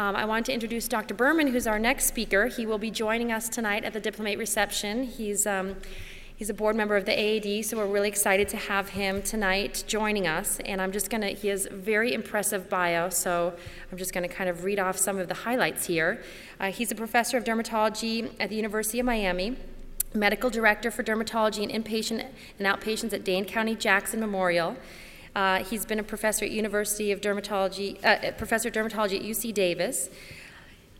Um, I want to introduce Dr. Berman, who's our next speaker. He will be joining us tonight at the Diplomate reception. He's um, He's a board member of the AAD, so we're really excited to have him tonight joining us. And I'm just going to, he has very impressive bio, so I'm just going to kind of read off some of the highlights here. Uh, he's a professor of dermatology at the University of Miami, medical director for dermatology and inpatient and outpatients at Dade County Jackson Memorial. Uh, he's been a professor at University of Dermatology, uh, professor of dermatology at UC Davis.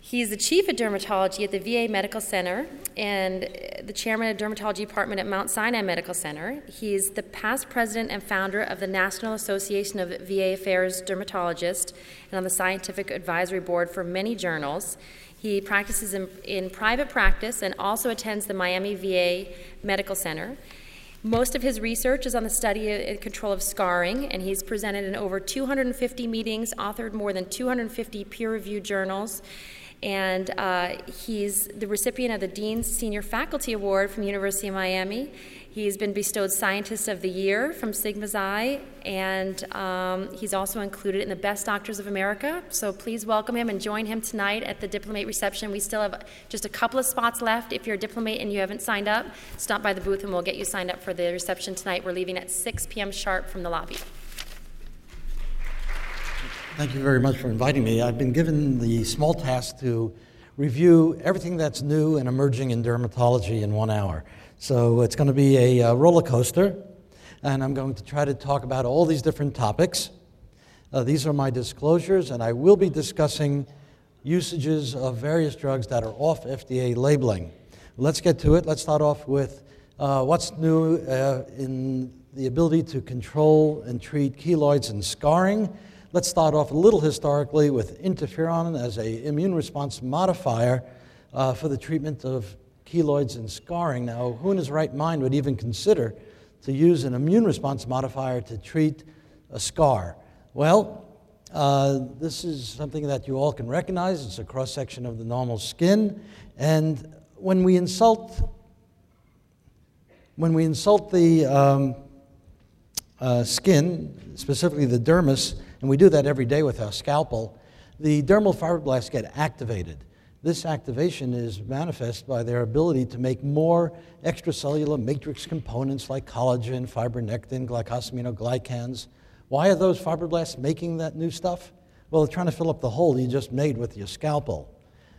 He's the chief of dermatology at the VA Medical Center and the chairman of dermatology department at Mount Sinai Medical Center. He's the past president and founder of the National Association of VA Affairs Dermatologists and on the scientific advisory board for many journals. He practices in, in private practice and also attends the Miami VA Medical Center. Most of his research is on the study and control of scarring, and he's presented in over 250 meetings, authored more than 250 peer reviewed journals, and uh, he's the recipient of the Dean's Senior Faculty Award from University of Miami. He's been bestowed Scientist of the Year from Sigma Xi, and um, he's also included in the Best Doctors of America. So please welcome him and join him tonight at the Diplomate reception. We still have just a couple of spots left. If you're a diplomate and you haven't signed up, stop by the booth and we'll get you signed up for the reception tonight. We're leaving at 6 p.m. sharp from the lobby. Thank you very much for inviting me. I've been given the small task to review everything that's new and emerging in dermatology in one hour. So it's going to be a, uh, roller coaster, and I'm going to try to talk about all these different topics. Uh, these are my disclosures, and I will be discussing usages of various drugs that are off FDA labeling. Let's get to it. Let's start off with uh, what's new uh, in the ability to control and treat keloids and scarring Let's start off a little historically with interferon as an immune response modifier uh, for the treatment of keloids and scarring. Now, who in his right mind would even consider to use an immune response modifier to treat a scar? Well, uh, this is something that you all can recognize. It's a cross section of the normal skin. And when we insult, when we insult the um, uh, skin, specifically the dermis, and we do that every day with our scalpel, the dermal fibroblasts get activated. This activation is manifest by their ability to make more extracellular matrix components like collagen, fibronectin, glycosaminoglycans. Why are those fibroblasts making that new stuff? Well, they're trying to fill up the hole you just made with your scalpel.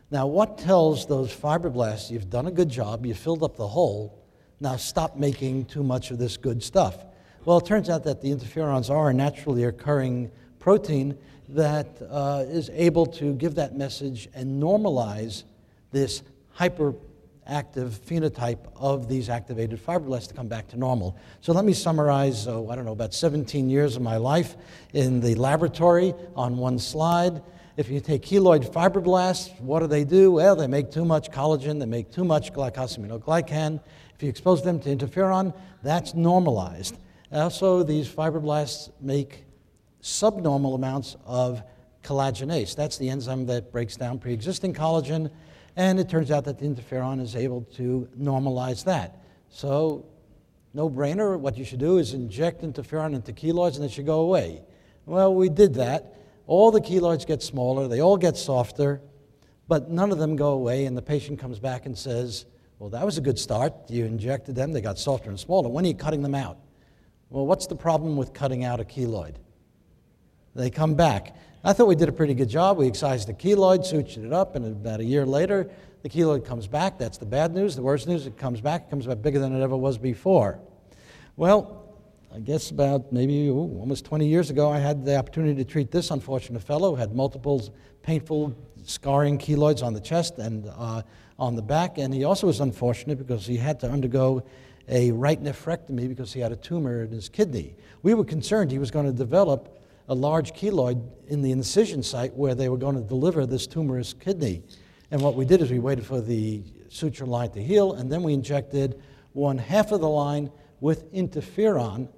Now, what tells those fibroblasts you've done a good job, you filled up the hole, now stop making too much of this good stuff? Well, it turns out that the interferons are naturally occurring protein that uh, is able to give that message and normalize this hyperactive phenotype of these activated fibroblasts to come back to normal. So let me summarize, oh, I don't know, about 17 years of my life in the laboratory on one slide. If you take keloid fibroblasts, what do they do? Well, they make too much collagen, they make too much glycosaminoglycan. If you expose them to interferon, that's normalized. Also, these fibroblasts make subnormal amounts of collagenase. That's the enzyme that breaks down pre existing collagen, and it turns out that the interferon is able to normalize that. So, no brainer, what you should do is inject interferon into keloids and it should go away. Well, we did that. All the keloids get smaller, they all get softer, but none of them go away, and the patient comes back and says, Well, that was a good start. You injected them, they got softer and smaller. When are you cutting them out? Well, what's the problem with cutting out a keloid? They come back. I thought we did a pretty good job. We excised the keloid, sutured it up, and about a year later, the keloid comes back. That's the bad news. The worst news, it comes back. It comes back bigger than it ever was before. Well, I guess about maybe ooh, almost 20 years ago, I had the opportunity to treat this unfortunate fellow who had multiple painful scarring keloids on the chest and uh, on the back. And he also was unfortunate because he had to undergo a right nephrectomy because he had a tumor in his kidney. We were concerned he was going to develop a large keloid in the incision site where they were going to deliver this tumorous kidney. And what we did is we waited for the suture line to heal, and then we injected one half of the line with interferon,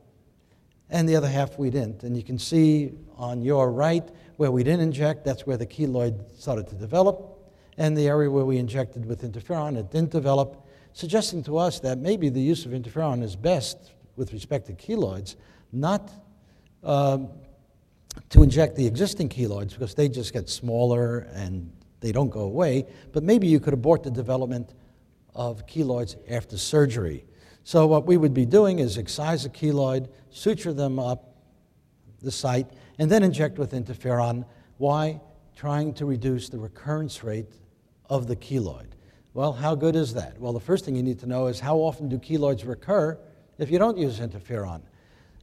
and the other half we didn't. And you can see on your right where we didn't inject, that's where the keloid started to develop. And the area where we injected with interferon, it didn't develop, suggesting to us that maybe the use of interferon is best with respect to keloids, not um, to inject the existing keloids because they just get smaller and they don't go away, but maybe you could abort the development of keloids after surgery. So, what we would be doing is excise a keloid, suture them up the site, and then inject with interferon. Why? Trying to reduce the recurrence rate of the keloid. Well, how good is that? Well, the first thing you need to know is how often do keloids recur if you don't use interferon?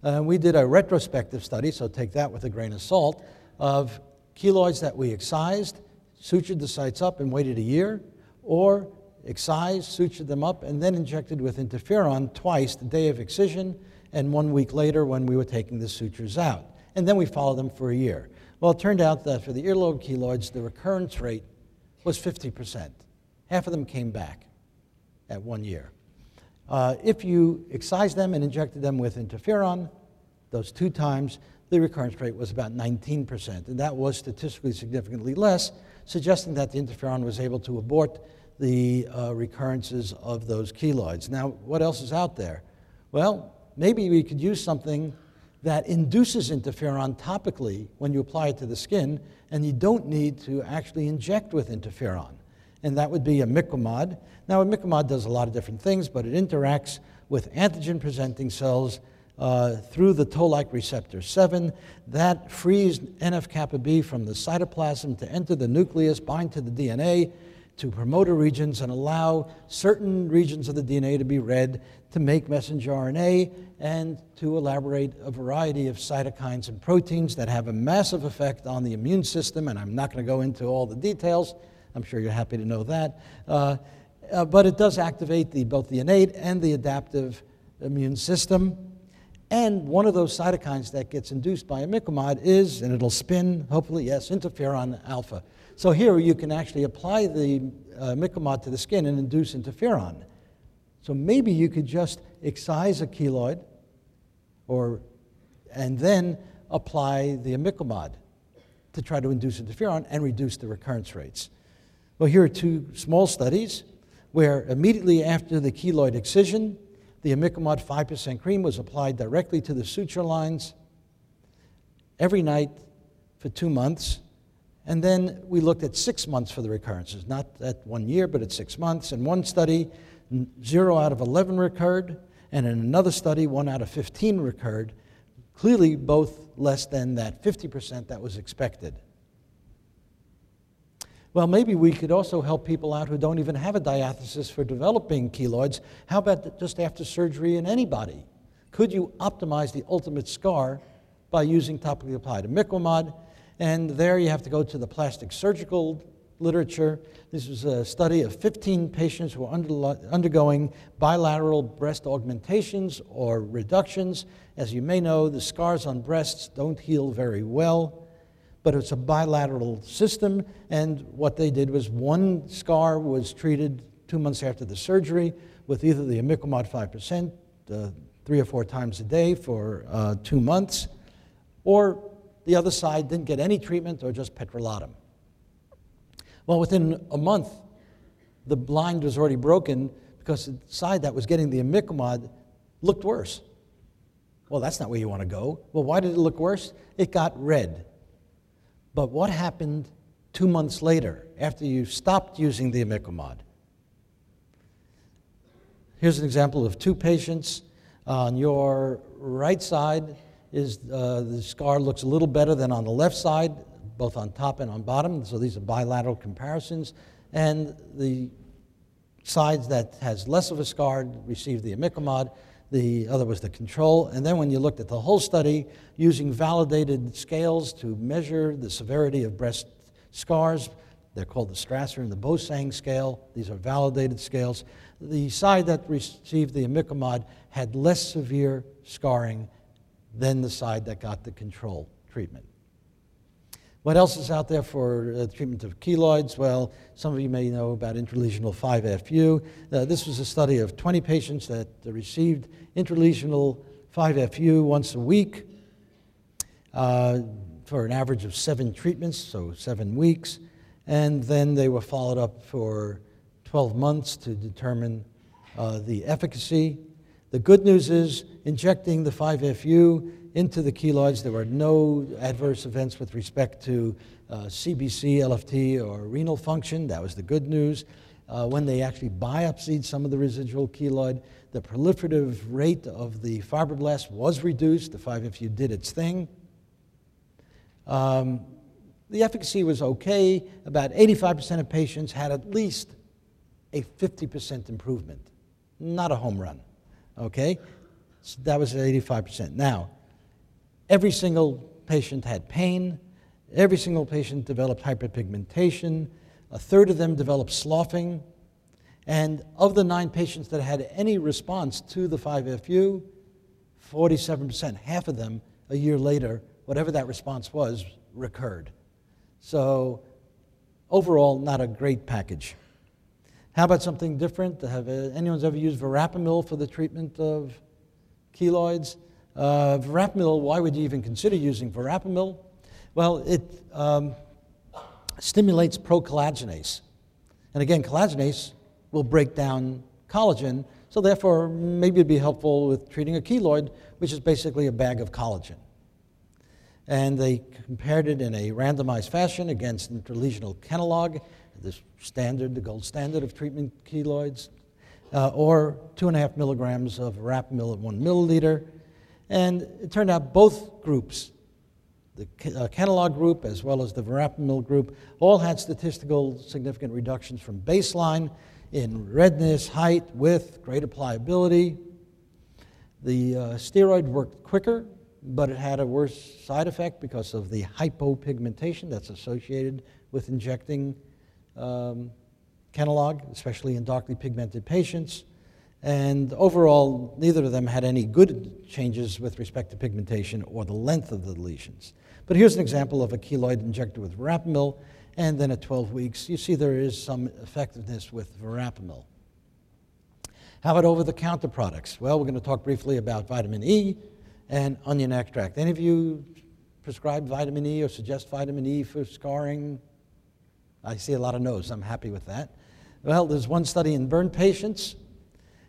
Uh, we did a retrospective study, so take that with a grain of salt, of keloids that we excised, sutured the sites up, and waited a year, or excised, sutured them up, and then injected with interferon twice the day of excision and one week later when we were taking the sutures out. And then we followed them for a year. Well, it turned out that for the earlobe keloids, the recurrence rate was 50%. Half of them came back at one year. Uh, if you excised them and injected them with interferon, those two times, the recurrence rate was about 19%, and that was statistically significantly less, suggesting that the interferon was able to abort the uh, recurrences of those keloids. Now, what else is out there? Well, maybe we could use something that induces interferon topically when you apply it to the skin, and you don't need to actually inject with interferon. And that would be imiquimod. Now, imiquimod does a lot of different things, but it interacts with antigen presenting cells uh, through the toll-like receptor 7. That frees NF kappa B from the cytoplasm to enter the nucleus, bind to the DNA, to promoter regions and allow certain regions of the DNA to be read to make messenger RNA and to elaborate a variety of cytokines and proteins that have a massive effect on the immune system. And I'm not going to go into all the details. I'm sure you're happy to know that. Uh, uh, but it does activate the, both the innate and the adaptive immune system. And one of those cytokines that gets induced by imiquimod is, and it'll spin, hopefully, yes, interferon alpha. So here you can actually apply the uh, to the skin and induce interferon. So maybe you could just excise a keloid or, and then apply the imiquimod to try to induce interferon and reduce the recurrence rates. Well, here are two small studies where immediately after the keloid excision, the imiquimod 5% cream was applied directly to the suture lines every night for two months and then we looked at six months for the recurrences, not at one year, but at six months. In one study, zero out of 11 recurred, and in another study, one out of 15 recurred, clearly both less than that 50% that was expected. Well, maybe we could also help people out who don't even have a diathesis for developing keloids. How about just after surgery in anybody? Could you optimize the ultimate scar by using topically applied imiquimod? And there you have to go to the plastic surgical literature. This was a study of 15 patients who were undergoing bilateral breast augmentations or reductions. As you may know, the scars on breasts don't heal very well, but it's a bilateral system. And what they did was one scar was treated two months after the surgery with either the imiquimod 5%, uh, three or four times a day for uh, two months, or the other side didn't get any treatment or just petrolatum. Well, within a month, the blind was already broken because the side that was getting the imiquimod looked worse. Well, that's not where you want to go. Well, why did it look worse? It got red. But what happened two months later after you stopped using the imiquimod? Here's an example of two patients. On your right side, is uh, the scar looks a little better than on the left side, both on top and on bottom. So these are bilateral comparisons. And the sides that has less of a scar received the imiquimod. The other was the control. And then when you looked at the whole study, using validated scales to measure the severity of breast scars, they're called the Strasser and the Bosang scale. These are validated scales. The side that received the imiquimod had less severe scarring than the side that got the control treatment. What else is out there for uh, treatment of keloids? Well, some of you may know about intralesional 5-FU. Uh, this was a study of 20 patients that received intralesional 5-FU once a week uh, for an average of seven treatments, so seven weeks. And then they were followed up for 12 months to determine uh, the efficacy the good news is injecting the 5FU into the keloids. There were no adverse events with respect to uh, CBC, LFT, or renal function. That was the good news. Uh, when they actually biopsied some of the residual keloid, the proliferative rate of the fibroblast was reduced. The 5FU did its thing. Um, the efficacy was okay. About 85% of patients had at least a 50% improvement. Not a home run, okay? So that was 85%. Now, every single patient had pain. Every single patient developed hyperpigmentation. A third of them developed sloughing. And of the nine patients that had any response to the 5FU, 47%, half of them a year later, whatever that response was, recurred. So, overall, not a great package. How about something different? Have uh, anyone's ever used verapamil for the treatment of keloids? Uh, verapamil, why would you even consider using verapamil? Well, it um, stimulates procollagenase. And again, collagenase will break down collagen, so therefore, maybe it'd be helpful with treating a keloid, which is basically a bag of collagen. And they compared it in a randomized fashion against intralesional Kenalog, the standard, the gold standard of treatment keloids, uh, or two and a half milligrams of verapamil at one milliliter. And it turned out both groups the uh, Kenalog group as well as the verapamil group all had statistical significant reductions from baseline in redness, height, width, greater pliability. The uh, steroid worked quicker, but it had a worse side effect because of the hypopigmentation that's associated with injecting um, especially in darkly pigmented patients. And overall, neither of them had any good changes with respect to pigmentation or the length of the lesions. But here's an example of a keloid injected with verapamil, and then at 12 weeks, you see there is some effectiveness with verapamil. How about over the counter products? Well, we're going to talk briefly about vitamin E and onion extract. Any of you prescribe vitamin E or suggest vitamin E for scarring? I see a lot of no's. I'm happy with that. Well, there's one study in burn patients,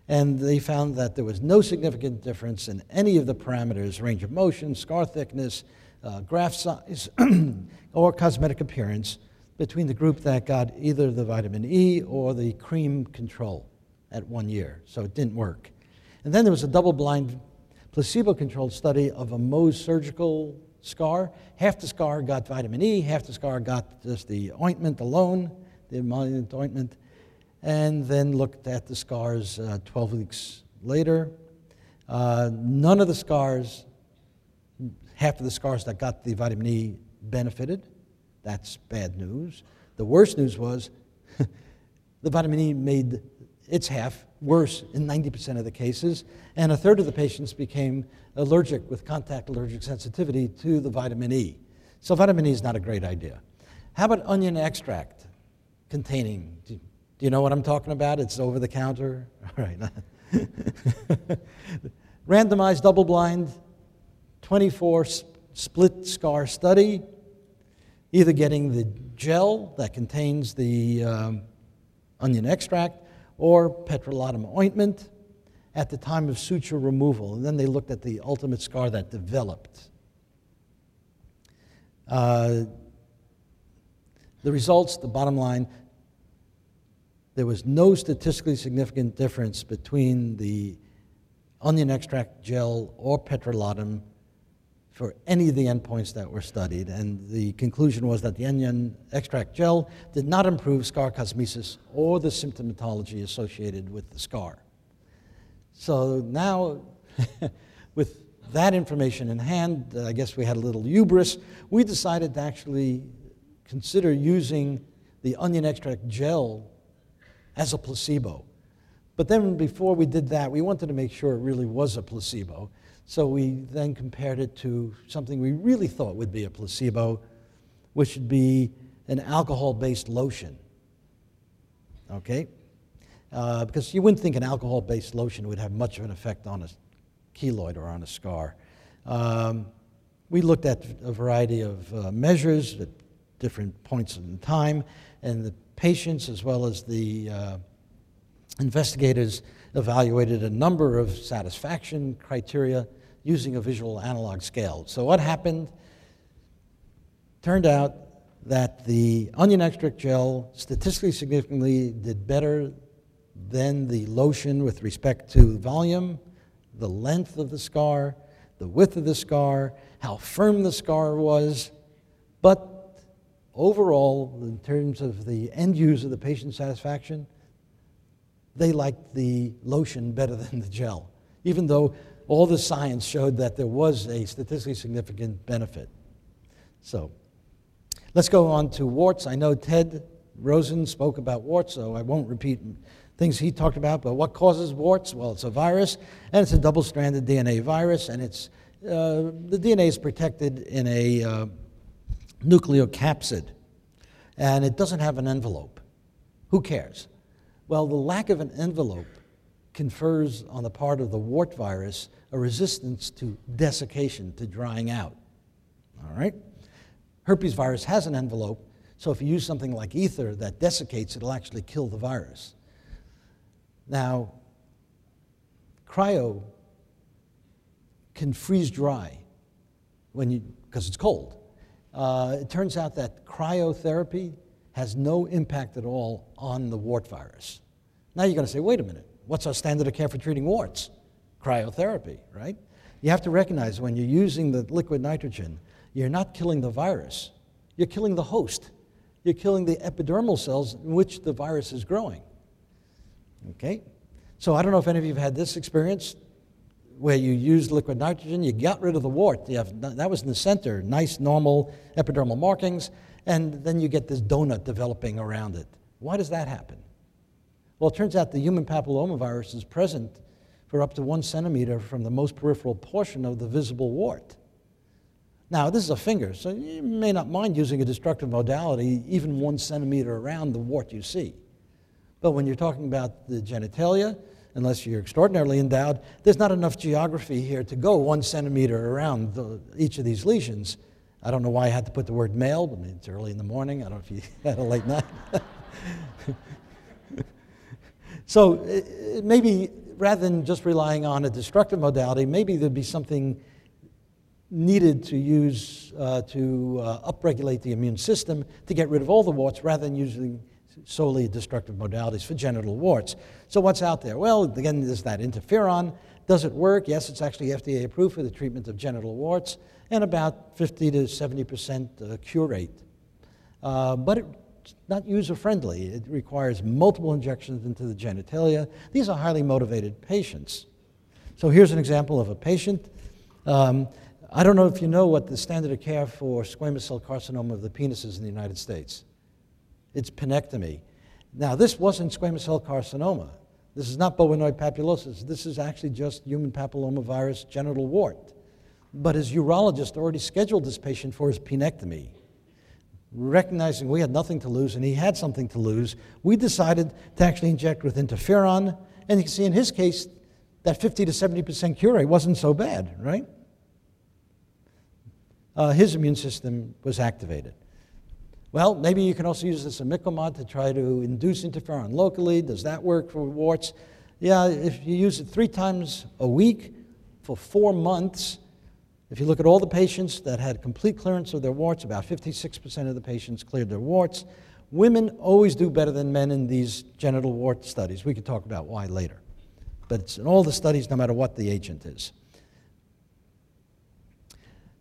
and they found that there was no significant difference in any of the parameters range of motion, scar thickness, uh, graft size or cosmetic appearance between the group that got either the vitamin E or the cream control at one year. So it didn't work. And then there was a double blind placebo controlled study of a Mohs surgical scar. Half the scar got vitamin E, half the scar got just the ointment alone, the emollient ointment, and then looked at the scars uh, 12 weeks later. Uh, none of the scars Half of the scars that got the vitamin E benefited. That's bad news. The worst news was the vitamin E made its half worse in 90% of the cases, and a third of the patients became allergic with contact allergic sensitivity to the vitamin E. So, vitamin E is not a great idea. How about onion extract containing? Do you know what I'm talking about? It's over the counter. All right. Randomized, double blind, 24 split scar study, either getting the gel that contains the um, onion extract or petrolatum ointment at the time of suture removal. And then they looked at the ultimate scar that developed. Uh, the results, the bottom line, there was no statistically significant difference between the onion extract gel or petrolatum for any of the endpoints that were studied. And the conclusion was that the onion extract gel did not improve scar cosmesis or the symptomatology associated with the scar. So now, with that information in hand, uh, I guess we had a little hubris. We decided to actually consider using the onion extract gel as a placebo. But then before we did that, we wanted to make sure it really was a placebo. So we then compared it to something we really thought would be a placebo, which would be an alcohol based lotion. Okay? Uh, because you wouldn't think an alcohol based lotion would have much of an effect on a keloid or on a scar. Um, we looked at a variety of uh, measures at different points in time, and the patients as well as the uh, investigators evaluated a number of satisfaction criteria using a visual analog scale. So, what happened? Turned out that the onion extract gel statistically significantly did better than the lotion with respect to volume, the length of the scar, the width of the scar, how firm the scar was. But overall, in terms of the end user, the patient satisfaction, they liked the lotion better than the gel, even though all the science showed that there was a statistically significant benefit. So, let's go on to warts. I know Ted Rosen spoke about warts, so I won't repeat things he talked about. But what causes warts? Well, it's a virus, and it's a double stranded DNA virus, and it's, uh, the DNA is protected in a uh, nucleocapsid, and it doesn't have an envelope. Who cares? Well, the lack of an envelope confers on the part of the wart virus a resistance to desiccation, to drying out. All right? Herpes virus has an envelope, so if you use something like ether that desiccates, it'll actually kill the virus. Now, cryo can freeze dry when you because it's cold. Uh, it turns out that cryotherapy has no impact at all on the wart virus. Now you're going to say, wait a minute, what's our standard of care for treating warts? Cryotherapy, right? You have to recognize when you're using the liquid nitrogen, you're not killing the virus, you're killing the host. You're killing the epidermal cells in which the virus is growing. Okay? So I don't know if any of you have had this experience where you used liquid nitrogen, you got rid of the wart. Have, that was in the center, nice, normal epidermal markings and then you get this donut developing around it. Why does that happen? Well, it turns out the human papillomavirus is present for up to one centimeter from the most peripheral portion of the visible wart. Now, this is a finger, so you may not mind using a destructive modality even one centimeter around the wart you see. But when you're talking about the genitalia, unless you're extraordinarily endowed, there's not enough geography here to go one centimeter around the, each of these lesions. I don't know why I had to put the word male, but it's early in the morning. I don't know if you had a late night. so maybe rather than just relying on a destructive modality, maybe there'd be something needed to use uh, to uh, upregulate the immune system to get rid of all the warts rather than using solely destructive modalities for genital warts. So, what's out there? Well, again, there's that interferon. Does it work? Yes, it's actually FDA approved for the treatment of genital warts and about 50 to 70 percent uh, cure rate. Uh, but it's not user friendly. It requires multiple injections into the genitalia. These are highly motivated patients. So here's an example of a patient. Um, I don't know if you know what the standard of care for squamous cell carcinoma of the penis is in the United States. It's penectomy. Now, this wasn't squamous cell carcinoma. This is not bowenoid papulosis. This is actually just human papillomavirus genital wart. But his urologist already scheduled this patient for his penectomy. Recognizing we had nothing to lose and he had something to lose, we decided to actually inject with interferon. And you can see in his case, that 50 to 70% cure rate wasn't so bad, right? Uh, his immune system was activated. Well, maybe you can also use this in imiquimod to try to induce interferon locally. Does that work for warts? Yeah, if you use it three times a week for four months, if you look at all the patients that had complete clearance of their warts, about 56% of the patients cleared their warts. Women always do better than men in these genital wart studies. We could talk about why later. But it's in all the studies, no matter what the agent is.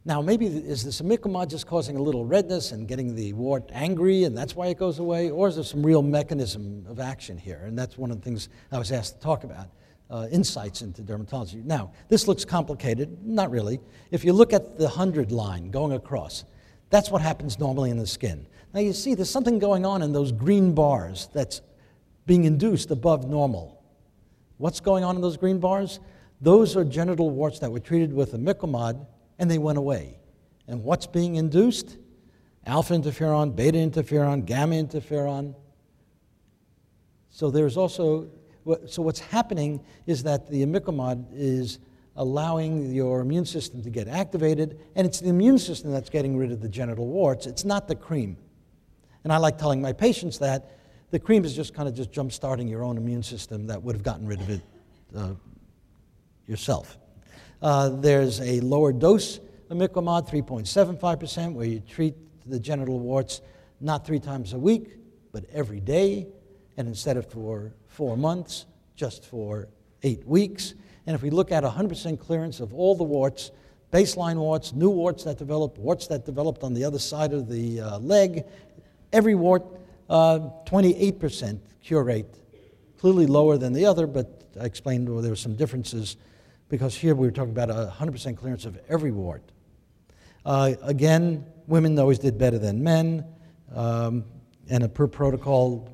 Now, maybe is this imiquimod just causing a little redness and getting the wart angry, and that's why it goes away? Or is there some real mechanism of action here? And that's one of the things I was asked to talk about uh, insights into dermatology. Now, this looks complicated, not really. If you look at the 100 line going across, that's what happens normally in the skin. Now, you see there's something going on in those green bars that's being induced above normal. What's going on in those green bars? Those are genital warts that were treated with imiquimod and they went away. And what's being induced? Alpha interferon, beta interferon, gamma interferon. So there's also so what's happening is that the imiquimod is allowing your immune system to get activated, and it's the immune system that's getting rid of the genital warts. It's not the cream. And I like telling my patients that the cream is just kind of just jump starting your own immune system that would have gotten rid of it uh, yourself. Uh, there's a lower dose of imiquimod, 3.75%, where you treat the genital warts not three times a week, but every day, and instead of for four months, just for eight weeks. And if we look at 100% clearance of all the warts, baseline warts, new warts that developed, warts that developed on the other side of the uh, leg, every wart, uh, 28% cure rate. Clearly lower than the other, but I explained well, there were some differences because here we were talking about 100% clearance of every wart. Uh, again, women always did better than men, um, and per protocol,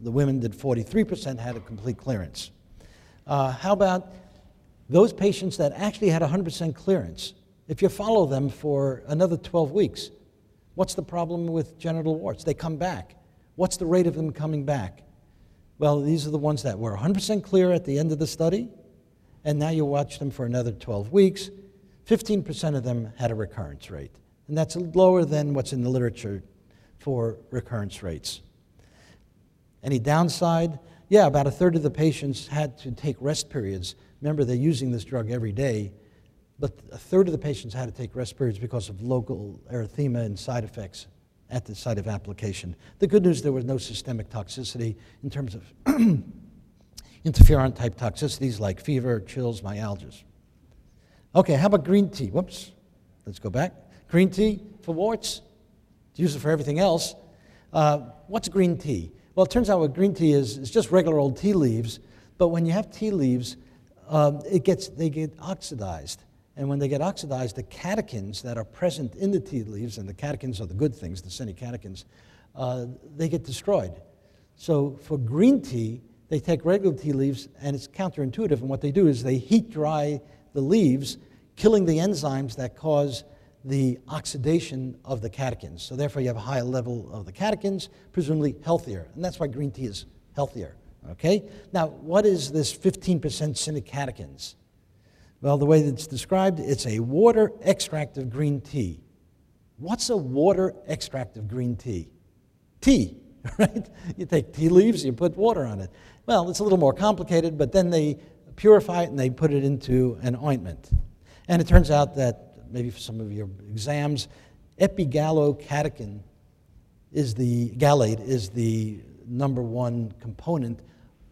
the women did 43% had a complete clearance. Uh, how about those patients that actually had 100% clearance? If you follow them for another 12 weeks, what's the problem with genital warts? They come back. What's the rate of them coming back? Well, these are the ones that were 100% clear at the end of the study, and now you watch them for another 12 weeks. 15% of them had a recurrence rate, and that's lower than what's in the literature for recurrence rates. Any downside? Yeah, about a third of the patients had to take rest periods. Remember, they're using this drug every day, but a third of the patients had to take rest periods because of local erythema and side effects at the site of application. The good news there was no systemic toxicity in terms of interferon type toxicities like fever, chills, myalgias. Okay, how about green tea? Whoops, let's go back. Green tea for warts, use it for everything else. Uh, what's green tea? Well, it turns out what green tea is is just regular old tea leaves, but when you have tea leaves, um, it gets, they get oxidized. And when they get oxidized, the catechins that are present in the tea leaves, and the catechins are the good things, the sinecatechins, uh, they get destroyed. So for green tea, they take regular tea leaves, and it's counterintuitive. And what they do is they heat dry the leaves, killing the enzymes that cause the oxidation of the catechins. So therefore, you have a higher level of the catechins, presumably healthier. And that's why green tea is healthier. Okay? Now, what is this 15% sinecatechins? Well, the way that it's described, it's a water extract of green tea. What's a water extract of green tea? Tea, right? You take tea leaves, you put water on it. Well, it's a little more complicated, but then they purify it and they put it into an ointment. And it turns out that, maybe for some of your exams, epigallocatechin is the, gallate is the number one component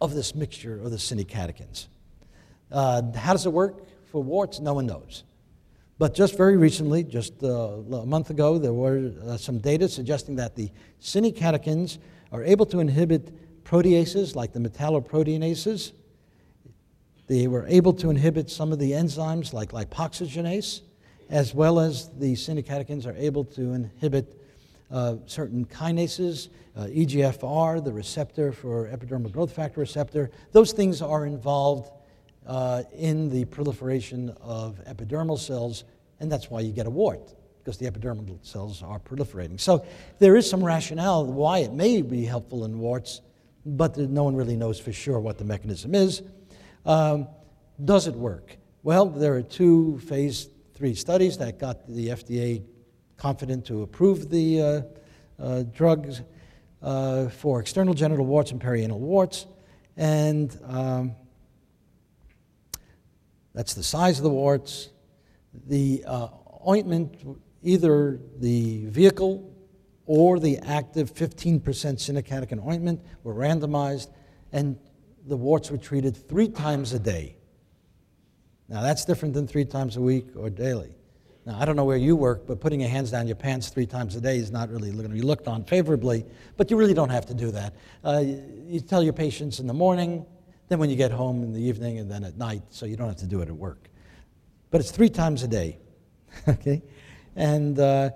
of this mixture of the sinecatechins. Uh, how does it work for warts? No one knows. But just very recently, just uh, a month ago, there were uh, some data suggesting that the sinecatechins are able to inhibit proteases like the metalloproteinases. They were able to inhibit some of the enzymes like lipoxygenase, as well as the sinecatechins are able to inhibit uh, certain kinases, uh, EGFR, the receptor for epidermal growth factor receptor. Those things are involved uh, in the proliferation of epidermal cells, and that's why you get a wart, because the epidermal cells are proliferating. So there is some rationale why it may be helpful in warts, but no one really knows for sure what the mechanism is. Um, does it work? Well, there are two phase three studies that got the FDA confident to approve the uh, uh, drugs uh, for external genital warts and perianal warts. And um, that's the size of the warts. The uh, ointment, either the vehicle or the active 15% sinecatechin ointment, were randomized, and the warts were treated three times a day. Now, that's different than three times a week or daily. Now, I don't know where you work, but putting your hands down your pants three times a day is not really going to be looked on favorably, but you really don't have to do that. Uh, you tell your patients in the morning, then when you get home in the evening, and then at night, so you don't have to do it at work. But it's three times a day, okay? And uh,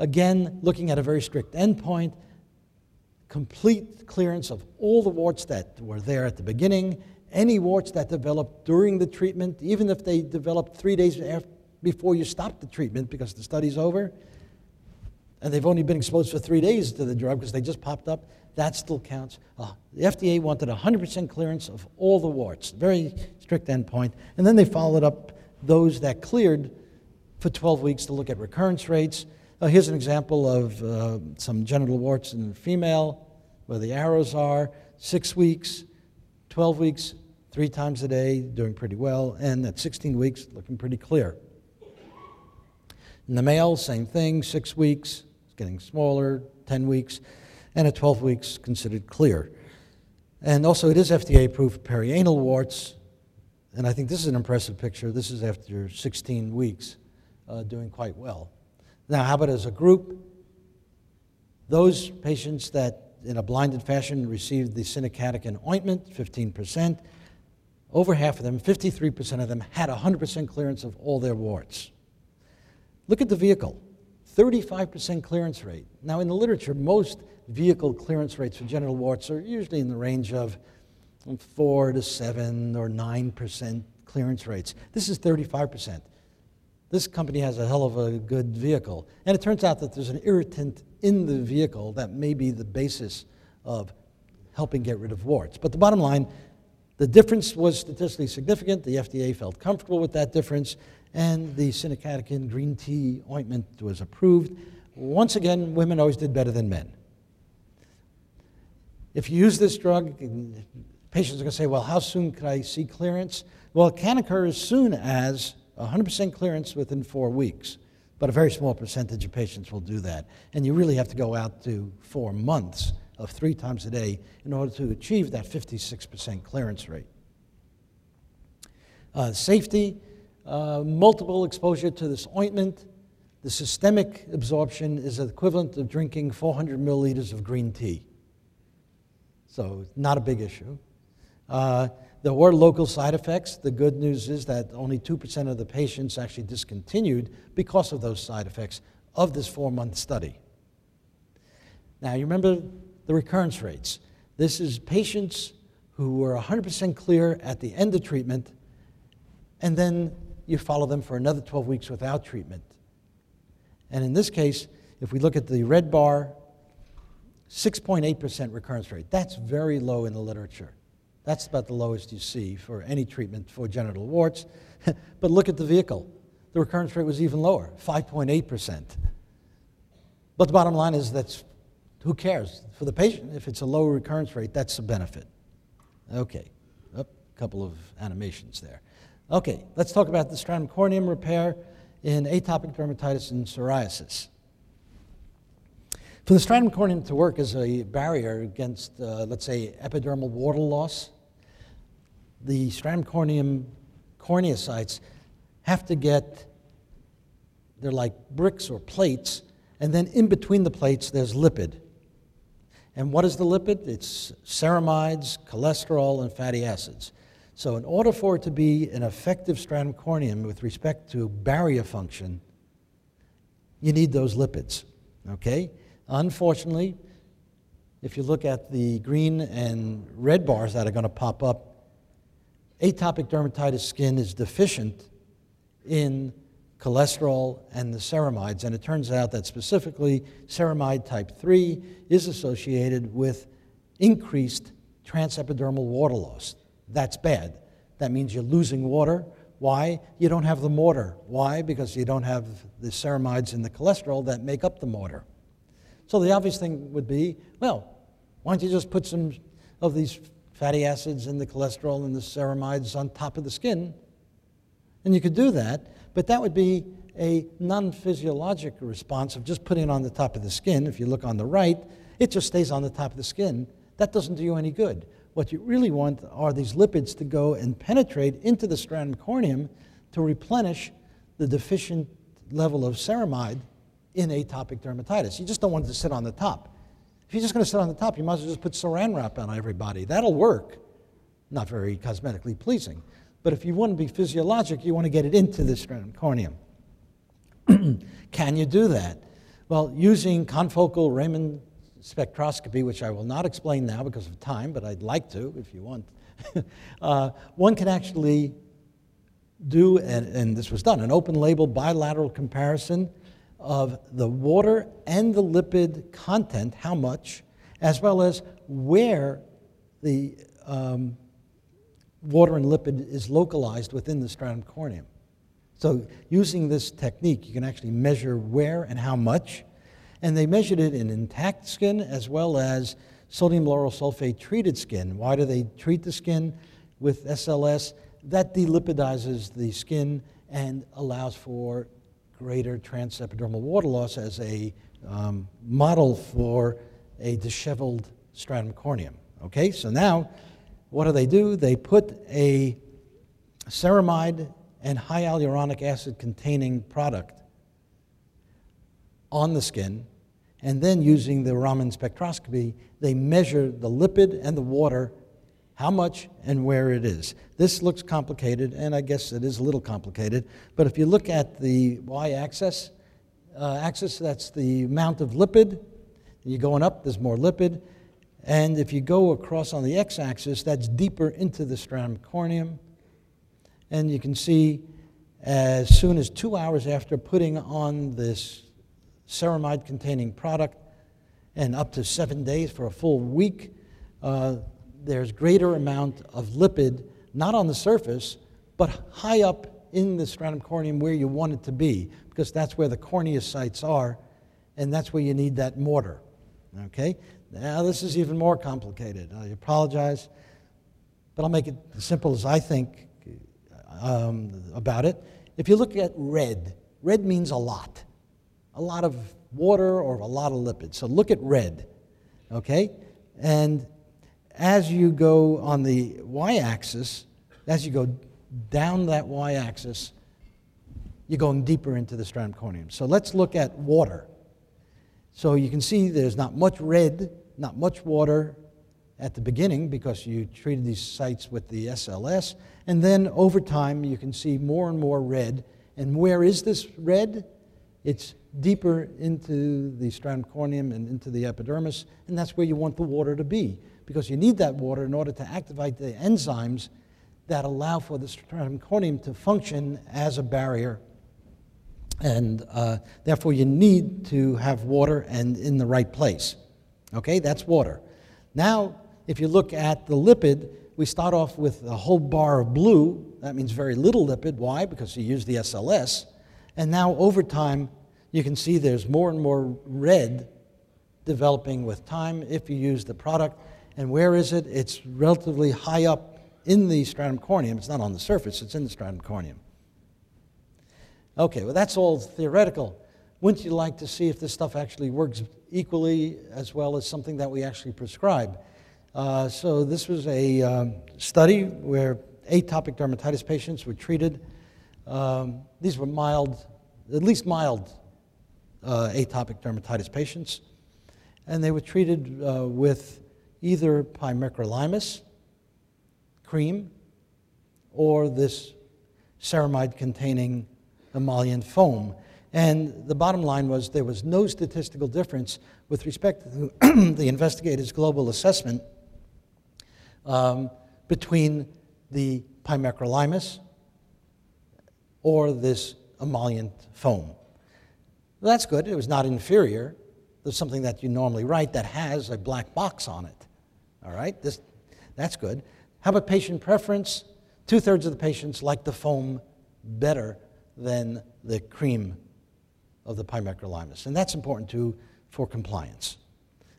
again, looking at a very strict endpoint, complete clearance of all the warts that were there at the beginning any warts that developed during the treatment, even if they developed three days before you stop the treatment because the study's over, and they've only been exposed for three days to the drug because they just popped up, that still counts. Uh, the FDA wanted 100% clearance of all the warts, very strict endpoint. And then they followed up those that cleared for 12 weeks to look at recurrence rates. Uh, here's an example of uh, some genital warts in a female where the arrows are six weeks, 12 weeks, three times a day, doing pretty well, and at 16 weeks, looking pretty clear. In the male, same thing, six weeks, getting smaller, 10 weeks, and at 12 weeks, considered clear. And also, it is FDA approved perianal warts, and I think this is an impressive picture. This is after 16 weeks, uh, doing quite well. Now, how about as a group? Those patients that, in a blinded fashion, received the sinecatechin ointment, 15%, over half of them, 53% of them, had 100% clearance of all their warts. Look at the vehicle 35% clearance rate. Now, in the literature, most vehicle clearance rates for genital warts are usually in the range of 4 to 7 or 9% clearance rates. This is 35%. This company has a hell of a good vehicle. And it turns out that there's an irritant in the vehicle that may be the basis of helping get rid of warts. But the bottom line, the difference was statistically significant. The FDA felt comfortable with that difference, and the sinecatechin green tea ointment was approved. Once again, women always did better than men. If you use this drug, patients are going to say, well, how soon could I see clearance? Well, it can occur as soon as 100% clearance within four weeks, but a very small percentage of patients will do that. And you really have to go out to four months of three times a day in order to achieve that 56% clearance rate. Uh, safety, uh, multiple exposure to this ointment. The systemic absorption is equivalent of drinking 400 milliliters of green tea. So, not a big issue. Uh, there were local side effects. The good news is that only 2% of the patients actually discontinued because of those side effects of this four month study. Now, you remember the recurrence rates. This is patients who were 100% clear at the end of treatment, and then you follow them for another 12 weeks without treatment. And in this case, if we look at the red bar, 6.8% recurrence rate. That's very low in the literature. That's about the lowest you see for any treatment for genital warts. but look at the vehicle. The recurrence rate was even lower, 5.8%. But the bottom line is that's who cares? For the patient, if it's a low recurrence rate, that's a benefit. Okay, a couple of animations there. Okay, let's talk about the stratum corneum repair in atopic dermatitis and psoriasis. For the stratum corneum to work as a barrier against, uh, let's say, epidermal water loss, the stratum corneum corneocytes have to get, they're like bricks or plates, and then in between the plates, there's lipid. And what is the lipid? It's ceramides, cholesterol, and fatty acids. So, in order for it to be an effective stratum corneum with respect to barrier function, you need those lipids. Okay? Unfortunately, if you look at the green and red bars that are going to pop up, atopic dermatitis skin is deficient in cholesterol, and the ceramides. And it turns out that specifically ceramide type 3 is associated with increased transepidermal water loss. That's bad. That means you're losing water. Why? You don't have the mortar. Why? Because you don't have the ceramides and the cholesterol that make up the mortar. So the obvious thing would be well, why don't you just put some of these fatty acids and the cholesterol and the ceramides on top of the skin? And you could do that, but that would be a non physiologic response of just putting it on the top of the skin. If you look on the right, it just stays on the top of the skin. That doesn't do you any good. What you really want are these lipids to go and penetrate into the stratum corneum to replenish the deficient level of ceramide in atopic dermatitis. You just don't want it to sit on the top. If you're just going to sit on the top, you might as well just put saran wrap on everybody. That'll work. Not very cosmetically pleasing. But if you want to be physiologic, you want to get it into the stratum corneum. Can you do that? Well, using confocal Raman spectroscopy, which I will not explain now because of time, but I'd like to if you want, uh, one can actually do, and, and this was done, an open label bilateral comparison of the water and the lipid content, how much, as well as where the um, water and lipid is localized within the stratum corneum. So, using this technique, you can actually measure where and how much. And they measured it in intact skin as well as sodium lauryl sulfate treated skin. Why do they treat the skin? with SLS, that delipidizes the skin and allows for greater transepidermal water loss as a um, model for a disheveled stratum corneum. Okay, so now what do they do? They put a ceramide and hyaluronic acid containing product on the skin, and then using the Raman spectroscopy, they measure the lipid and the water, how much and where it is. This looks complicated, and I guess it is a little complicated, but if you look at the y axis, uh, axis that's the amount of lipid. You're going up, there's more lipid. And if you go across on the x axis, that's deeper into the stratum corneum. And you can see as soon as two hours after putting on this ceramide containing product, and up to seven days for a full week, uh, there's greater amount of lipid, not on the surface, but high up in the stratum corneum where you want it to be, because that's where the corneocytes are, and that's where you need that mortar. Okay? Now, this is even more complicated. I apologize, but I'll make it as simple as I think um, about it. If you look at red, red means a lot, a lot of water or a lot of lipids. So look at red, okay? And as you go on the y axis, as you go down that y axis, you're going deeper into the stratum corneum. So let's look at water. So you can see there's not much red, not much water at the beginning because you treated these sites with the SLS. And then over time, you can see more and more red. And where is this red? It's deeper into the stratum corneum and into the epidermis, and that's where you want the water to be because you need that water in order to activate the enzymes that allow for the stratum corneum to function as a barrier. And uh, therefore, you need to have water and in the right place. Okay, that's water. Now, if you look at the lipid, we start off with a whole bar of blue. That means very little lipid. Why? Because you use the SLS. And now, over time, you can see there's more and more red developing with time if you use the product. And where is it? It's relatively high up in the stratum corneum. It's not on the surface, it's in the stratum corneum. Okay, well, that's all theoretical. Wouldn't you like to see if this stuff actually works equally as well as something that we actually prescribe? Uh, so, this was a um, study where atopic dermatitis patients were treated. Um, these were mild, at least mild uh, atopic dermatitis patients. And they were treated uh, with either pimecrolimus, cream or this ceramide containing emollient foam. And the bottom line was there was no statistical difference with respect to the investigator's global assessment um, between the pimecrolimus or this emollient foam. That's good. It was not inferior. There's something that you normally write that has a black box on it. All right? This, that's good. How about patient preference? Two thirds of the patients like the foam better than the cream of the pimecrolimus. And that's important too for compliance.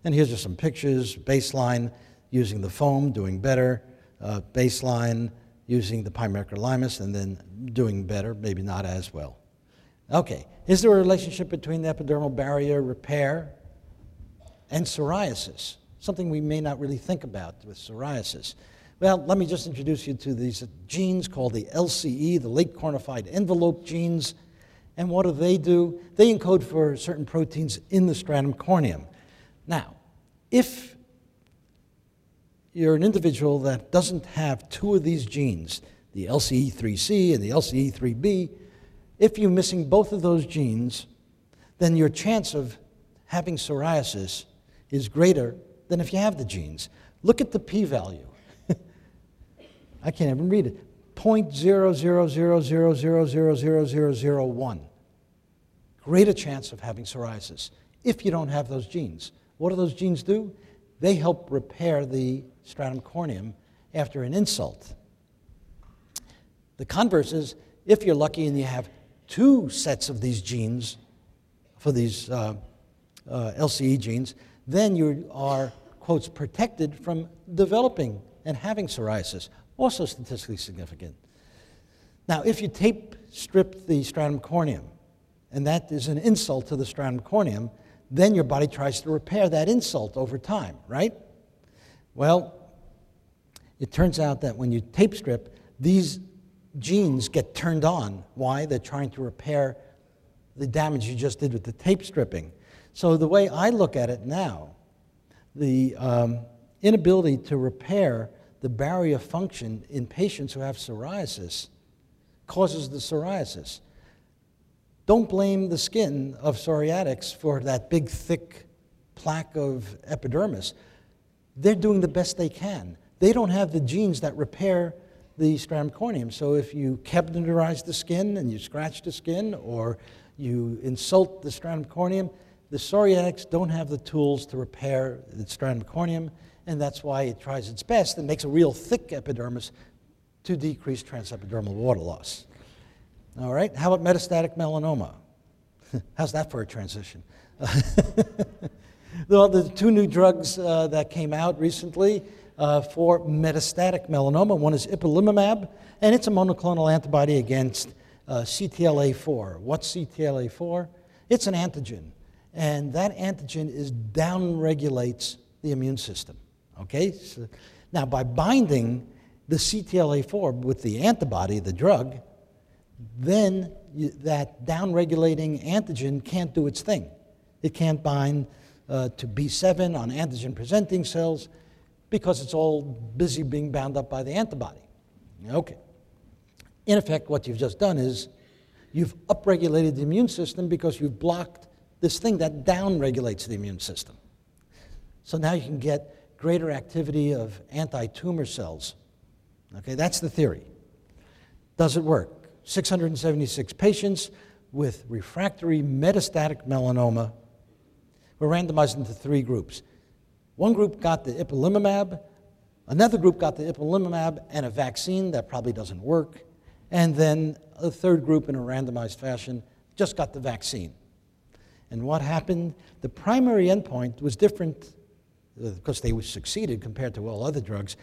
And here's just some pictures baseline using the foam, doing better, uh, baseline using the pimecrolimus, and then doing better, maybe not as well. Okay, is there a relationship between the epidermal barrier repair and psoriasis? Something we may not really think about with psoriasis. Well, let me just introduce you to these genes called the LCE, the late cornified envelope genes. And what do they do? They encode for certain proteins in the stratum corneum. Now, if you're an individual that doesn't have two of these genes, the LCE3C and the LCE3B, if you're missing both of those genes, then your chance of having psoriasis is greater than if you have the genes. Look at the p value. I can't even read it. 0.00000000001. Greater chance of having psoriasis if you don't have those genes. What do those genes do? They help repair the stratum corneum after an insult. The converse is if you're lucky and you have two sets of these genes for these uh, uh, LCE genes, then you are, quotes, protected from developing and having psoriasis. also statistically significant. Now, if you tape strip the stratum corneum, and that is an insult to the stratum corneum, then your body tries to repair that insult over time, right? Well, it turns out that when you tape strip, these genes get turned on. Why? They're trying to repair the damage you just did with the tape stripping. So, the way I look at it now, the um, inability to repair the barrier function in patients who have psoriasis causes the psoriasis. Don't blame the skin of psoriatics for that big, thick plaque of epidermis. They're doing the best they can. They don't have the genes that repair the stratum corneum. So if you capillarized the skin and you scratch the skin or you insult the stratum corneum, the psoriatics don't have the tools to repair the stratum corneum, and that's why it tries its best and makes a real thick epidermis to decrease transepidermal water loss. All right, how about metastatic melanoma? How's that for a transition? well, the two new drugs uh, that came out recently uh, for metastatic melanoma one is ipilimumab, and it's a monoclonal antibody against uh, CTLA4. What's CTLA4? It's an antigen, and that antigen is downregulates the immune system. Okay? So, now, by binding the CTLA4 with the antibody, the drug, then you, that downregulating antigen can't do its thing. It can't bind uh, to B7 on antigen presenting cells because it's all busy being bound up by the antibody. Okay. In effect, what you've just done is you've upregulated the immune system because you've blocked this thing that downregulates the immune system. So now you can get greater activity of anti tumor cells. Okay, that's the theory. Does it work? 676 patients with refractory metastatic melanoma were randomized into three groups. One group got the ipilimumab, another group got the ipilimumab and a vaccine that probably doesn't work, and then a third group in a randomized fashion just got the vaccine. And what happened? The primary endpoint was different because uh, they succeeded compared to all other drugs.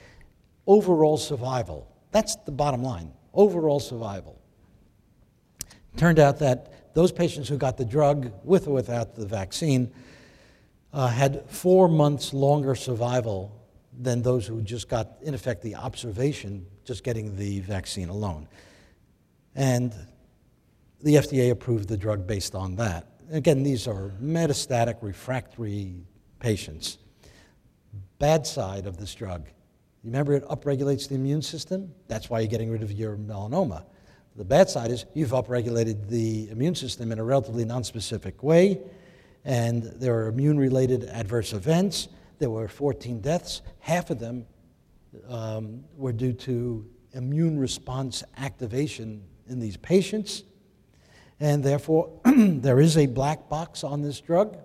Overall survival. That's the bottom line. Overall survival. Turned out that those patients who got the drug with or without the vaccine uh, had four months longer survival than those who just got, in effect, the observation, just getting the vaccine alone. And the FDA approved the drug based on that. Again, these are metastatic refractory patients. Bad side of this drug. You remember it upregulates the immune system? That's why you're getting rid of your melanoma. The bad side is you've upregulated the immune system in a relatively nonspecific way, and there are immune related adverse events. There were 14 deaths. Half of them um, were due to immune response activation in these patients. And therefore, there is a black box on this drug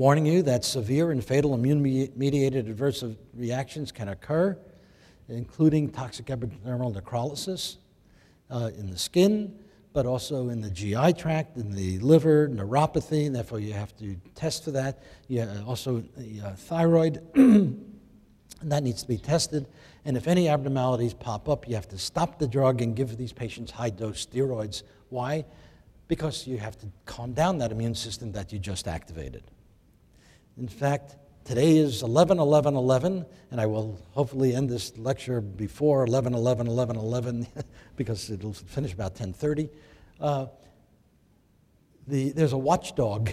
warning you that severe and fatal immune mediated adverse reactions can occur, including toxic epidermal necrolysis uh, in the skin, but also in the GI tract, in the liver, neuropathy, and therefore you have to test for that. Also uh, thyroid, and that needs to be tested. And if any abnormalities pop up, you have to stop the drug and give these patients high dose steroids. Why? Because you have to calm down that immune system that you just activated. In fact, Today is 11 11 11, and I will hopefully end this lecture before 11 11 11 11 because it'll finish about 10:30. Uh, the, there's a watchdog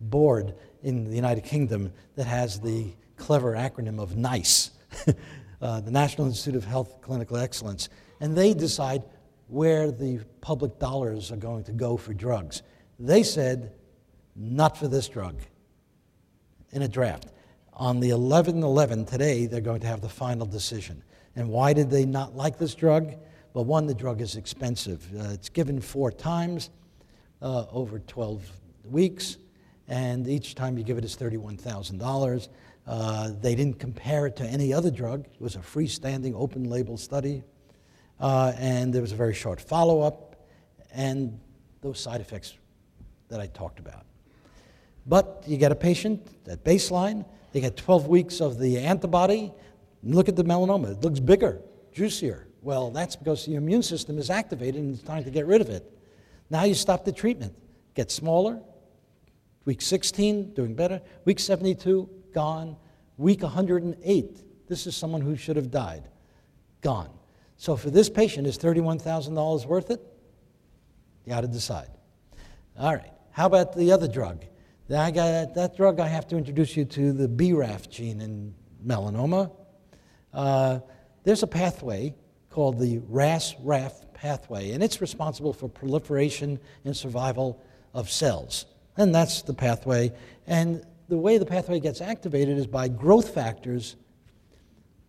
board in the United Kingdom that has the clever acronym of NICE, uh, the National Institute of Health Clinical Excellence, and they decide where the public dollars are going to go for drugs. They said, not for this drug in a draft. On the 11 11 today, they're going to have the final decision. And why did they not like this drug? Well, one, the drug is expensive. Uh, it's given four times uh, over 12 weeks, and each time you give it is $31,000. Uh, they didn't compare it to any other drug. It was a freestanding open label study, uh, and there was a very short follow up, and those side effects that I talked about. But you get a patient at baseline, they get 12 weeks of the antibody, Look at the melanoma. It looks bigger, juicier. Well, that's because the immune system is activated and it's time to get rid of it. Now you stop the treatment. Get smaller. Week 16, doing better. Week 72, gone. Week 108, this is someone who should have died. Gone. So for this patient, is $31,000 worth it? You got to decide. All right. How about the other drug? That, got, that drug, I have to introduce you to the BRAF gene in melanoma. Uh, there's a pathway called the RAS-RAF pathway, and it's responsible for proliferation and survival of cells. And that's the pathway. And the way the pathway gets activated is by growth factors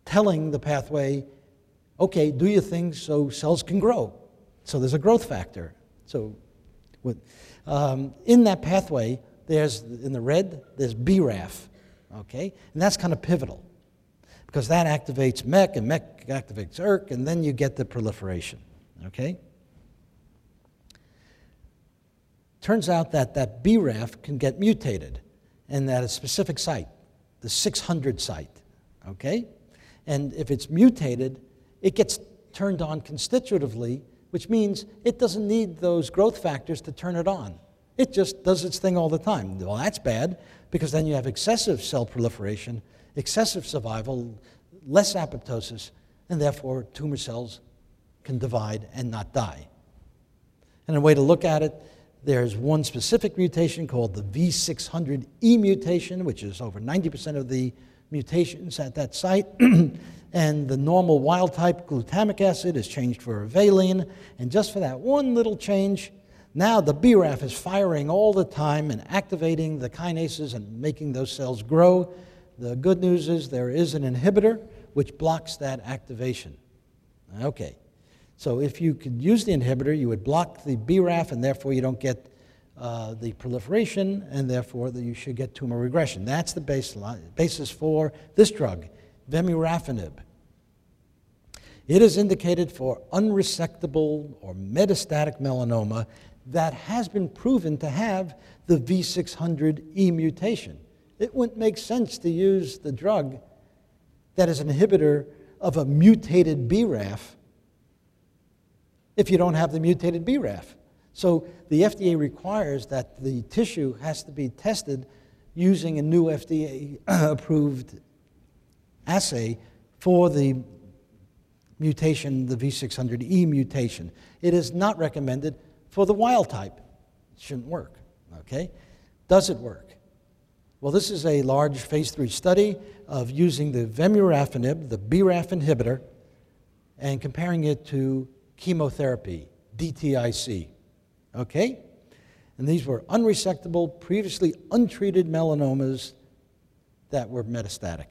telling the pathway, okay, do your thing so cells can grow. So there's a growth factor. So with, um, in that pathway, there's in the red, there's BRAF, okay? And that's kind of pivotal because that activates MEK and MEK activates ERK, and then you get the proliferation, okay? Turns out that that BRAF can get mutated and at a specific site, the 600 site, okay? And if it's mutated, it gets turned on constitutively, which means it doesn't need those growth factors to turn it on. It just does its thing all the time. Well, that's bad because then you have excessive cell proliferation, excessive survival, less apoptosis, and therefore tumor cells can divide and not die. And a way to look at it, there's one specific mutation called the V600E mutation, which is over 90% of the mutations at that site. and the normal wild type glutamic acid is changed for a valine. And just for that one little change, now the BRAF is firing all the time and activating the kinases and making those cells grow. The good news is there is an inhibitor which blocks that activation. Okay. So if you could use the inhibitor, you would block the BRAF, and therefore you don't get uh, the proliferation, and therefore the, you should get tumor regression. That's the basis for this drug, vemurafenib. It is indicated for unresectable or metastatic melanoma that has been proven to have the V600E mutation. It wouldn't make sense to use the drug that is an inhibitor of a mutated BRAF if you don't have the mutated BRAF. So the FDA requires that the tissue has to be tested using a new FDA approved assay for the mutation, the V600E mutation. It is not recommended for the wild type. It shouldn't work. Okay? Does it work? Well, this is a large phase three study of using the vemurafenib, the BRAF inhibitor, and comparing it to chemotherapy, DTIC. Okay? And these were unresectable, previously untreated melanomas that were metastatic.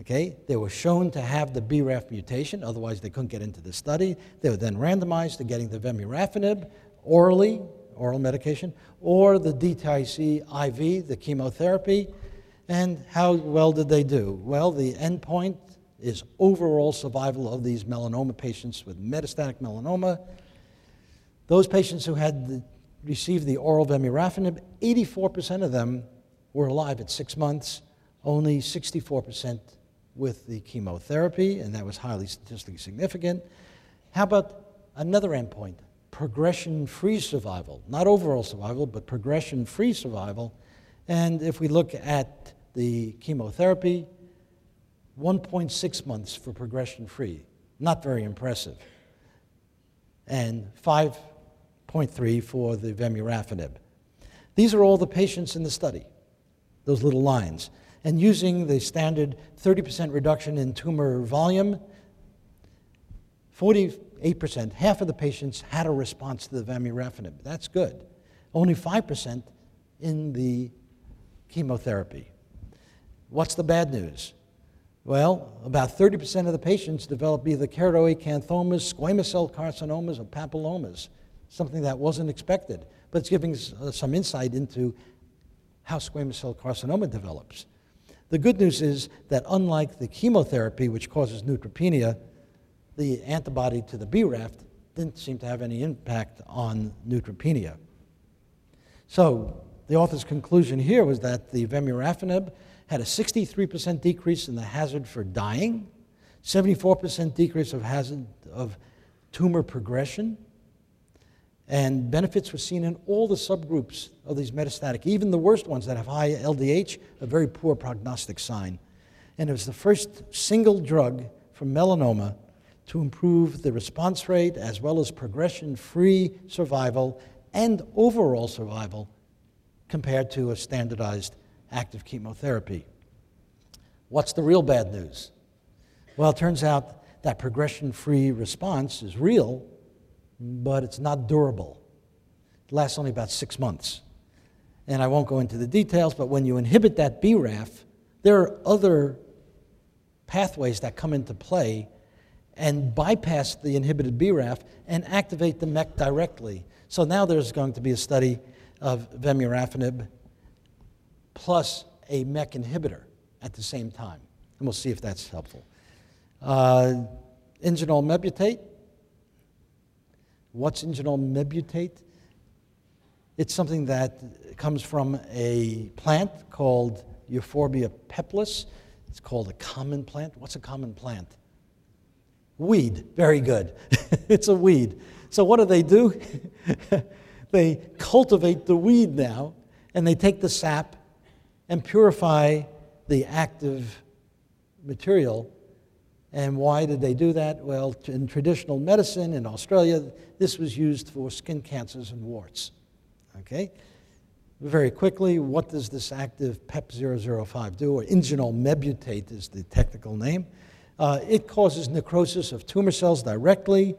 Okay? They were shown to have the BRAF mutation, otherwise, they couldn't get into the study. They were then randomized to getting the vemurafenib orally, oral medication, or the DTIC IV, the chemotherapy. And how well did they do? Well, the endpoint is overall survival of these melanoma patients with metastatic melanoma. Those patients who had the, received the oral vemurafenib, 84% of them were alive at six months, only 64% with the chemotherapy, and that was highly statistically significant. How about another endpoint? Progression free survival. Not overall survival, but progression free survival. And if we look at the chemotherapy, 1.6 months for progression free. Not very impressive. And 5.3 for the vemurafenib. These are all the patients in the study, those little lines. And using the standard 30% reduction in tumor volume, 48%, half of the patients had a response to the vemurafenib. That's good. Only 5% in the chemotherapy. What's the bad news? Well, about 30% of the patients develop either keratoacanthomas, squamous cell carcinomas, or papillomas, something that wasn't expected. But it's giving uh, some insight into how squamous cell carcinoma develops. The good news is that unlike the chemotherapy, which causes neutropenia, the antibody to the BRAF didn't seem to have any impact on neutropenia. So the author's conclusion here was that the vemurafenib had a 63% decrease in the hazard for dying, 74% decrease of hazard of tumor progression, and benefits were seen in all the subgroups of these metastatic, even the worst ones that have high LDH, a very poor prognostic sign. And it was the first single drug for melanoma to improve the response rate as well as progression free survival and overall survival compared to a standardized active chemotherapy. What's the real bad news? Well, it turns out that progression free response is real, but it's not durable. It lasts only about six months. And I won't go into the details, but when you inhibit that BRAF, there are other pathways that come into play and bypass the inhibited BRAF and activate the MEK directly. So now there's going to be a study of vemurafenib plus a MEK inhibitor at the same time. And we'll see if that's helpful. Uh, ingenol mebutate. What's ingenol mebutate? It's something that comes from a plant called Euphorbia peplus. It's called a common plant. What's a common plant? Weed. Very good. it's a weed. So, what do they do? they cultivate the weed now, and they take the sap and purify the active material. And why did they do that? Well, in traditional medicine in Australia, this was used for skin cancers and warts. Okay? Very quickly, what does this active PEP 005 do? Or ingenol mebutate is the technical name. Uh, it causes necrosis of tumor cells directly,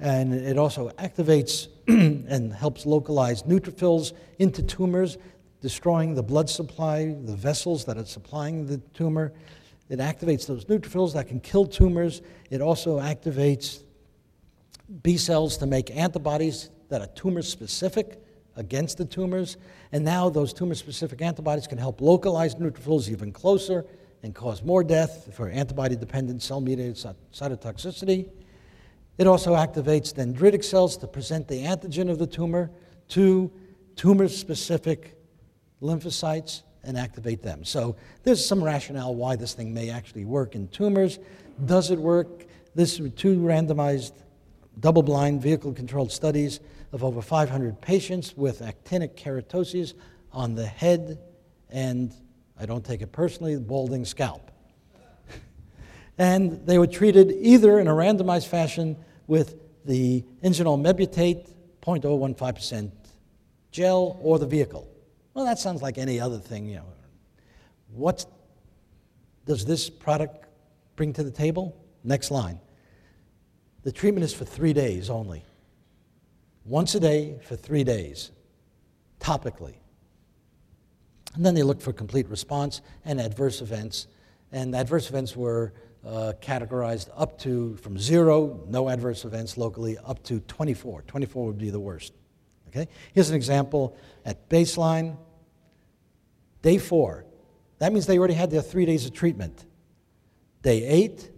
and it also activates and helps localize neutrophils into tumors, destroying the blood supply, the vessels that are supplying the tumor. It activates those neutrophils that can kill tumors. It also activates B cells to make antibodies that are tumor specific against the tumors. And now those tumor specific antibodies can help localize neutrophils even closer and cause more death for antibody dependent cell mediated cytotoxicity. It also activates dendritic cells to present the antigen of the tumor to tumor specific lymphocytes and activate them. So there's some rationale why this thing may actually work in tumors. Does it work? This two randomized double blind vehicle controlled studies of over 500 patients with actinic keratoses on the head and I don't take it personally, balding scalp. and they were treated either in a randomized fashion with the ingenol mebutate 0.015% gel or the vehicle. Well, that sounds like any other thing, you know. What does this product bring to the table? Next line. The treatment is for three days only. Once a day for three days, topically. And then they looked for complete response and adverse events. And adverse events were uh, categorized up to from zero, no adverse events locally, up to 24. 24 would be the worst. Okay? Here's an example at baseline, day four. That means they already had their three days of treatment. Day eight,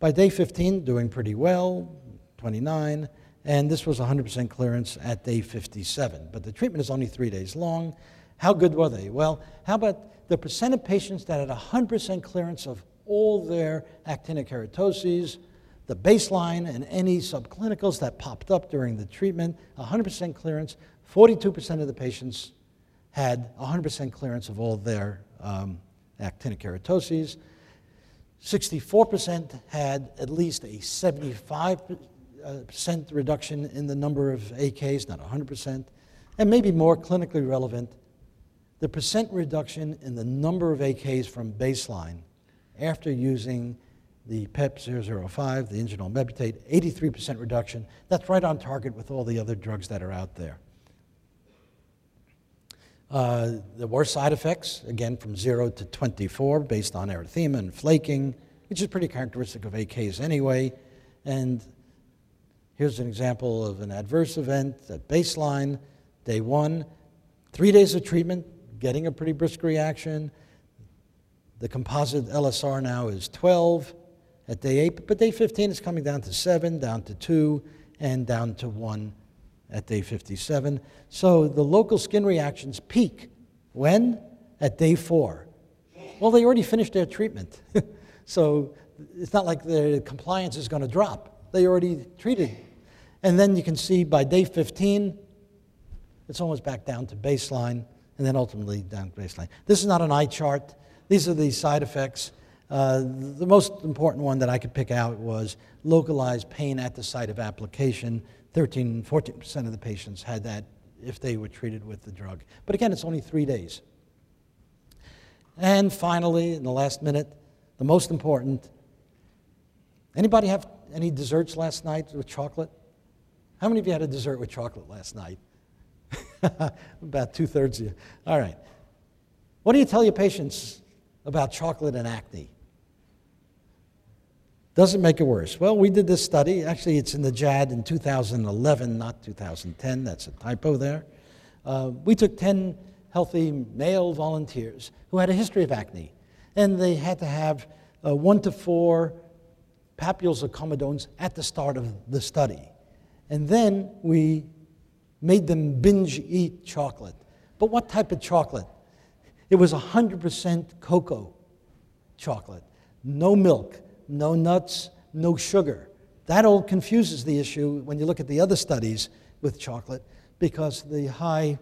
by day 15, doing pretty well, 29, and this was 100% clearance at day 57. But the treatment is only three days long. How good were they? Well, how about the percent of patients that had 100% clearance of all their actinic keratoses, the baseline, and any subclinicals that popped up during the treatment? 100% clearance. 42% of the patients had 100% clearance of all their um, actinic keratoses. 64% had at least a 75% reduction in the number of AKs, not 100%, and maybe more clinically relevant, the percent reduction in the number of AKs from baseline after using the PEP 005, the ingenol mebutate, 83% reduction. That's right on target with all the other drugs that are out there. Uh, the worst side effects, again, from 0 to 24, based on erythema and flaking, which is pretty characteristic of AKs anyway. And here's an example of an adverse event at baseline, day one, three days of treatment, getting a pretty brisk reaction. The composite LSR now is 12 at day 8, but day 15 is coming down to 7, down to 2, and down to 1 at day 57. So the local skin reactions peak when? At day 4. Well, they already finished their treatment. so it's not like their compliance is going to drop. They already treated. And then you can see by day 15, it's almost back down to baseline, and then ultimately down to baseline. This is not an eye chart. These are the side effects. Uh, the most important one that I could pick out was localized pain at the site of application. 13, 14% of the patients had that if they were treated with the drug. But again, it's only three days. And finally, in the last minute, the most important anybody have any desserts last night with chocolate? How many of you had a dessert with chocolate last night? About two thirds of you. All right. What do you tell your patients about chocolate and acne? Doesn't make it worse. Well, we did this study. Actually, it's in the JAD in 2011, not 2010. That's a typo there. Uh, we took 10 healthy male volunteers who had a history of acne, and they had to have uh, one to four papules of comedones at the start of the study. And then we made them binge eat chocolate. But what type of chocolate? It was 100% cocoa chocolate, no milk no nuts, no sugar. That all confuses the issue when you look at the other studies with chocolate because the high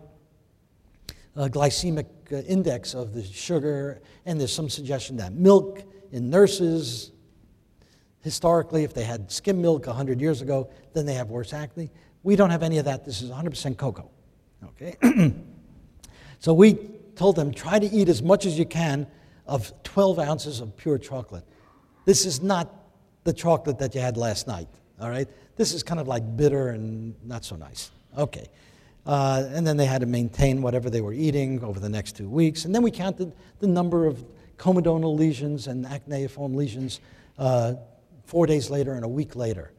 uh, glycemic uh, index of the sugar, and there's some suggestion that milk in nurses, historically, if they had skim milk 100 years ago, then they have worse acne. We don't have any of that. This is 100% cocoa. Okay? so we told them try to eat as much as you can of 12 ounces of pure chocolate. This is not the chocolate that you had last night, all right? This is kind of like bitter and not so nice. Okay. Uh, and then they had to maintain whatever they were eating over the next two weeks. And then we counted the number of comedonal lesions and acneiform lesions uh, four days later and a week later.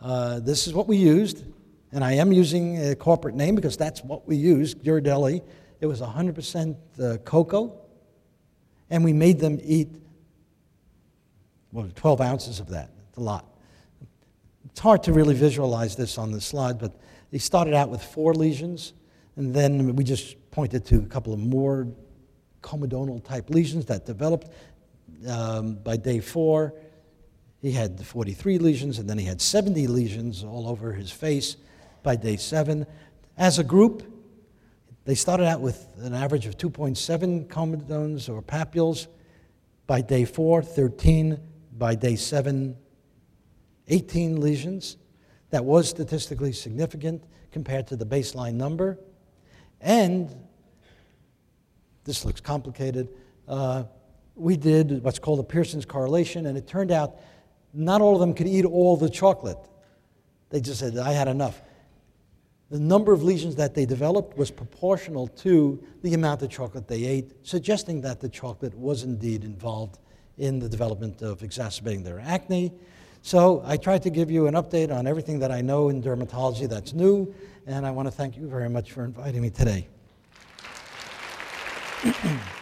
Uh, this is what we used, and I am using a corporate name because that's what we used, Ghirardelli. It was 100% uh, cocoa, and we made them eat well, 12 ounces of that. It's a lot. It's hard to really visualize this on the slide, but he started out with four lesions, and then we just pointed to a couple of more comedonal type lesions that developed. Um, by day four, he had 43 lesions, and then he had 70 lesions all over his face by day seven. As a group, they started out with an average of 2.7 comedones or papules. By day four, 13 by day seven, 18 lesions. That was statistically significant compared to the baseline number. And this looks complicated. Uh, we did what's called a Pearson's correlation, and it turned out not all of them could eat all the chocolate. They just said, I had enough. The number of lesions that they developed was proportional to the amount of chocolate they ate, suggesting that the chocolate was indeed involved in the development of exacerbating their acne. So I tried to give you an update on everything that I know in dermatology that's new, and I want to thank you very much for inviting me today.